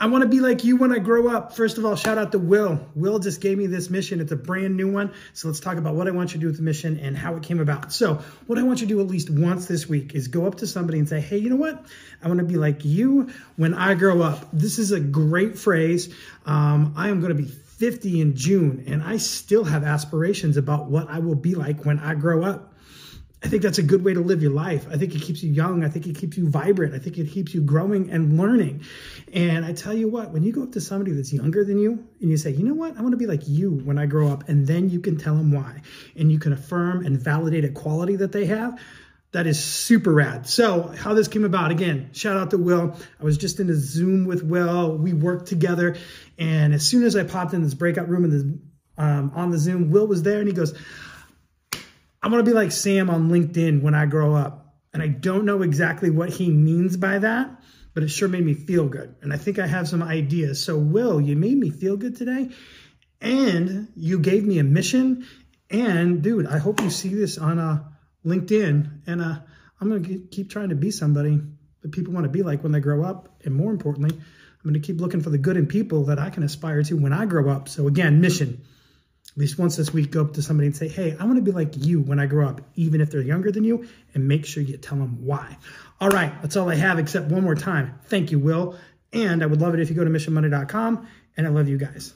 I want to be like you when I grow up. First of all, shout out to Will. Will just gave me this mission. It's a brand new one. So let's talk about what I want you to do with the mission and how it came about. So, what I want you to do at least once this week is go up to somebody and say, Hey, you know what? I want to be like you when I grow up. This is a great phrase. Um, I am going to be 50 in June, and I still have aspirations about what I will be like when I grow up. I think that's a good way to live your life. I think it keeps you young. I think it keeps you vibrant. I think it keeps you growing and learning. And I tell you what, when you go up to somebody that's younger than you and you say, you know what, I want to be like you when I grow up, and then you can tell them why, and you can affirm and validate a quality that they have. That is super rad. So, how this came about again, shout out to Will. I was just in a Zoom with Will. We worked together. And as soon as I popped in this breakout room and the, um, on the Zoom, Will was there and he goes, I want to be like Sam on LinkedIn when I grow up. And I don't know exactly what he means by that, but it sure made me feel good. And I think I have some ideas. So, Will, you made me feel good today. And you gave me a mission. And, dude, I hope you see this on uh, LinkedIn. And uh, I'm going to keep trying to be somebody that people want to be like when they grow up. And more importantly, I'm going to keep looking for the good in people that I can aspire to when I grow up. So, again, mission at least once this week, go up to somebody and say, Hey, I want to be like you when I grow up, even if they're younger than you, and make sure you tell them why. All right, that's all I have, except one more time. Thank you, Will. And I would love it if you go to missionmonday.com. and I love you guys.